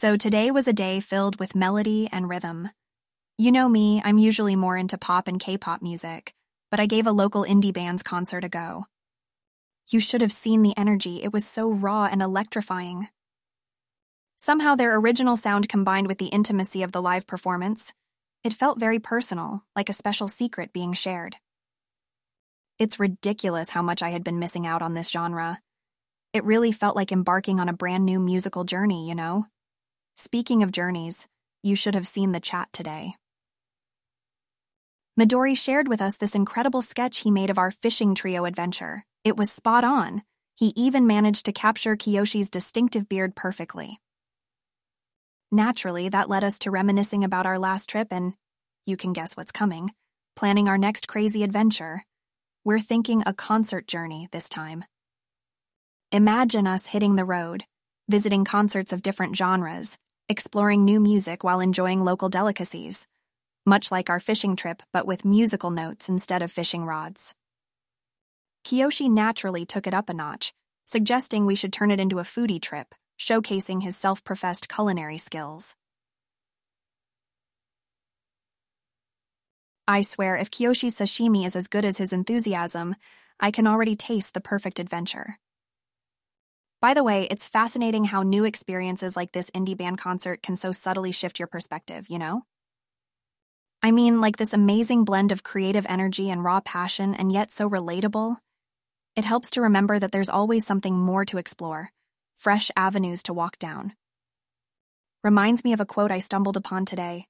So today was a day filled with melody and rhythm. You know me, I'm usually more into pop and K pop music, but I gave a local indie band's concert a go. You should have seen the energy, it was so raw and electrifying. Somehow their original sound combined with the intimacy of the live performance. It felt very personal, like a special secret being shared. It's ridiculous how much I had been missing out on this genre. It really felt like embarking on a brand new musical journey, you know? Speaking of journeys, you should have seen the chat today. Midori shared with us this incredible sketch he made of our fishing trio adventure. It was spot on. He even managed to capture Kiyoshi's distinctive beard perfectly. Naturally, that led us to reminiscing about our last trip and, you can guess what's coming, planning our next crazy adventure. We're thinking a concert journey this time. Imagine us hitting the road, visiting concerts of different genres, exploring new music while enjoying local delicacies, much like our fishing trip but with musical notes instead of fishing rods. Kiyoshi naturally took it up a notch, suggesting we should turn it into a foodie trip showcasing his self professed culinary skills. I swear, if Kiyoshi's sashimi is as good as his enthusiasm, I can already taste the perfect adventure. By the way, it's fascinating how new experiences like this indie band concert can so subtly shift your perspective, you know? I mean, like this amazing blend of creative energy and raw passion, and yet so relatable. It helps to remember that there's always something more to explore, fresh avenues to walk down. Reminds me of a quote I stumbled upon today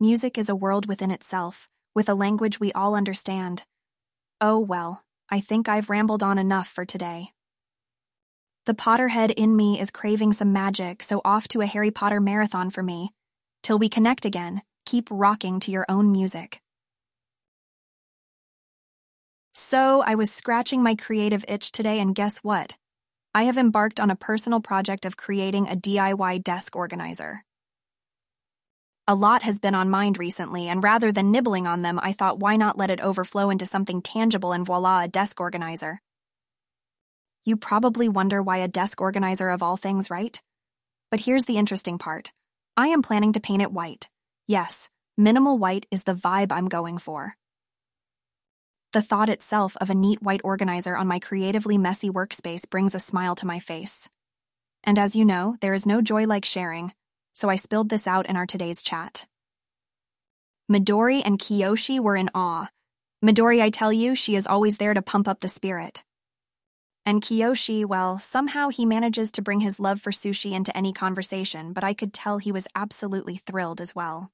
Music is a world within itself, with a language we all understand. Oh well, I think I've rambled on enough for today. The Potterhead in me is craving some magic, so off to a Harry Potter marathon for me. Till we connect again, keep rocking to your own music. So, I was scratching my creative itch today, and guess what? I have embarked on a personal project of creating a DIY desk organizer. A lot has been on mind recently, and rather than nibbling on them, I thought why not let it overflow into something tangible and voila, a desk organizer. You probably wonder why a desk organizer of all things, right? But here's the interesting part I am planning to paint it white. Yes, minimal white is the vibe I'm going for. The thought itself of a neat white organizer on my creatively messy workspace brings a smile to my face. And as you know, there is no joy like sharing, so I spilled this out in our today's chat. Midori and Kiyoshi were in awe. Midori, I tell you, she is always there to pump up the spirit. And Kiyoshi, well, somehow he manages to bring his love for sushi into any conversation, but I could tell he was absolutely thrilled as well.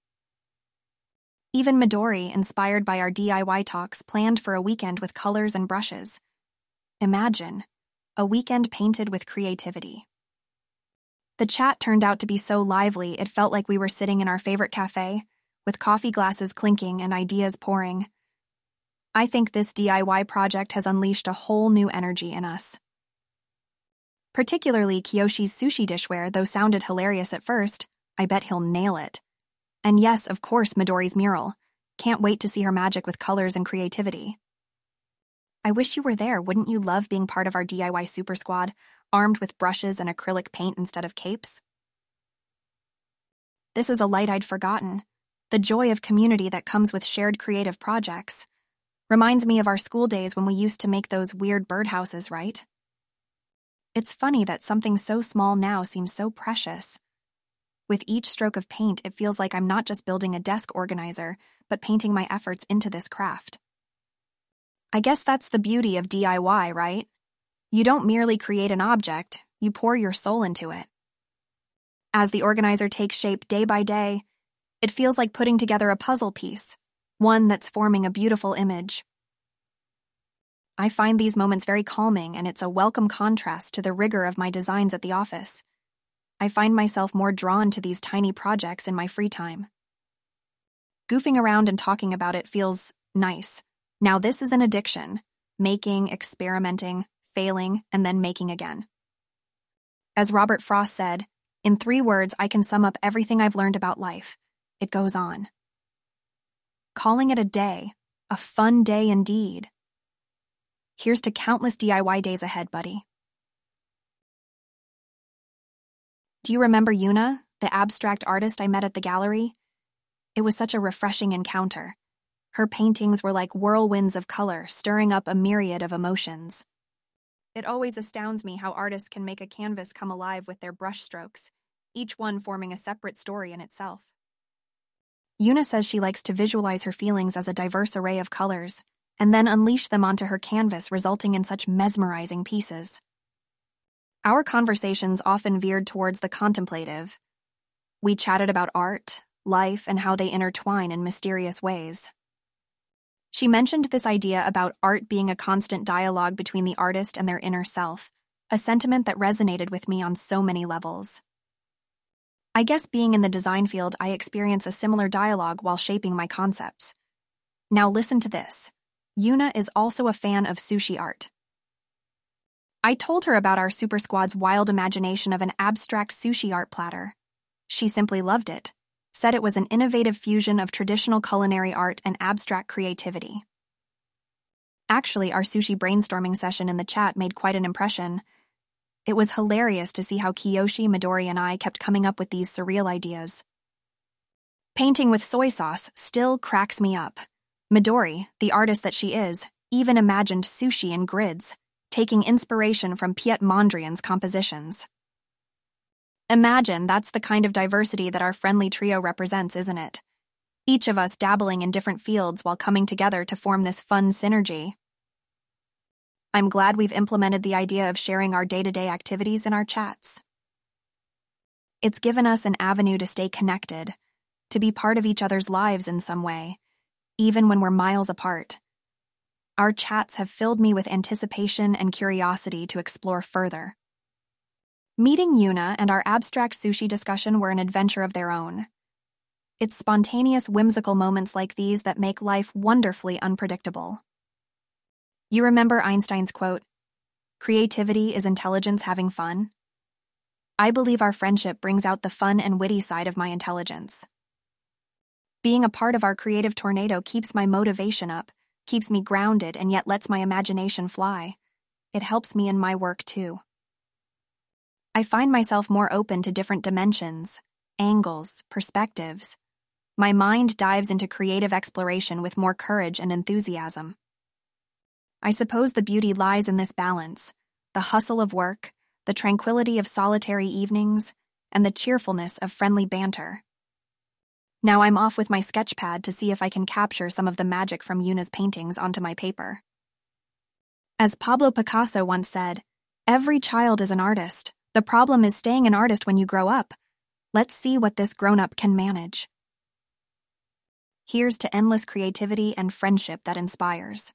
Even Midori, inspired by our DIY talks, planned for a weekend with colors and brushes. Imagine a weekend painted with creativity. The chat turned out to be so lively it felt like we were sitting in our favorite cafe, with coffee glasses clinking and ideas pouring. I think this DIY project has unleashed a whole new energy in us. Particularly Kiyoshi's sushi dishware, though sounded hilarious at first, I bet he'll nail it. And yes, of course, Midori's mural. Can't wait to see her magic with colors and creativity. I wish you were there. Wouldn't you love being part of our DIY super squad, armed with brushes and acrylic paint instead of capes? This is a light I'd forgotten. The joy of community that comes with shared creative projects. Reminds me of our school days when we used to make those weird birdhouses, right? It's funny that something so small now seems so precious. With each stroke of paint, it feels like I'm not just building a desk organizer, but painting my efforts into this craft. I guess that's the beauty of DIY, right? You don't merely create an object, you pour your soul into it. As the organizer takes shape day by day, it feels like putting together a puzzle piece, one that's forming a beautiful image. I find these moments very calming, and it's a welcome contrast to the rigor of my designs at the office. I find myself more drawn to these tiny projects in my free time. Goofing around and talking about it feels nice. Now, this is an addiction making, experimenting, failing, and then making again. As Robert Frost said, in three words, I can sum up everything I've learned about life. It goes on. Calling it a day, a fun day indeed. Here's to countless DIY days ahead, buddy. Do you remember Yuna, the abstract artist I met at the gallery. It was such a refreshing encounter. Her paintings were like whirlwinds of color, stirring up a myriad of emotions. It always astounds me how artists can make a canvas come alive with their brushstrokes, each one forming a separate story in itself. Yuna says she likes to visualize her feelings as a diverse array of colors, and then unleash them onto her canvas, resulting in such mesmerizing pieces. Our conversations often veered towards the contemplative. We chatted about art, life, and how they intertwine in mysterious ways. She mentioned this idea about art being a constant dialogue between the artist and their inner self, a sentiment that resonated with me on so many levels. I guess being in the design field, I experience a similar dialogue while shaping my concepts. Now listen to this. Yuna is also a fan of sushi art. I told her about our Super Squad's wild imagination of an abstract sushi art platter. She simply loved it said it was an innovative fusion of traditional culinary art and abstract creativity. Actually, our sushi brainstorming session in the chat made quite an impression. It was hilarious to see how Kiyoshi, Midori, and I kept coming up with these surreal ideas. Painting with soy sauce still cracks me up. Midori, the artist that she is, even imagined sushi in grids, taking inspiration from Piet Mondrian's compositions. Imagine that's the kind of diversity that our friendly trio represents, isn't it? Each of us dabbling in different fields while coming together to form this fun synergy. I'm glad we've implemented the idea of sharing our day to day activities in our chats. It's given us an avenue to stay connected, to be part of each other's lives in some way, even when we're miles apart. Our chats have filled me with anticipation and curiosity to explore further. Meeting Yuna and our abstract sushi discussion were an adventure of their own. It's spontaneous, whimsical moments like these that make life wonderfully unpredictable. You remember Einstein's quote Creativity is intelligence having fun? I believe our friendship brings out the fun and witty side of my intelligence. Being a part of our creative tornado keeps my motivation up, keeps me grounded, and yet lets my imagination fly. It helps me in my work too. I find myself more open to different dimensions, angles, perspectives. My mind dives into creative exploration with more courage and enthusiasm. I suppose the beauty lies in this balance the hustle of work, the tranquility of solitary evenings, and the cheerfulness of friendly banter. Now I'm off with my sketchpad to see if I can capture some of the magic from Yuna's paintings onto my paper. As Pablo Picasso once said, every child is an artist. The problem is staying an artist when you grow up. Let's see what this grown up can manage. Here's to endless creativity and friendship that inspires.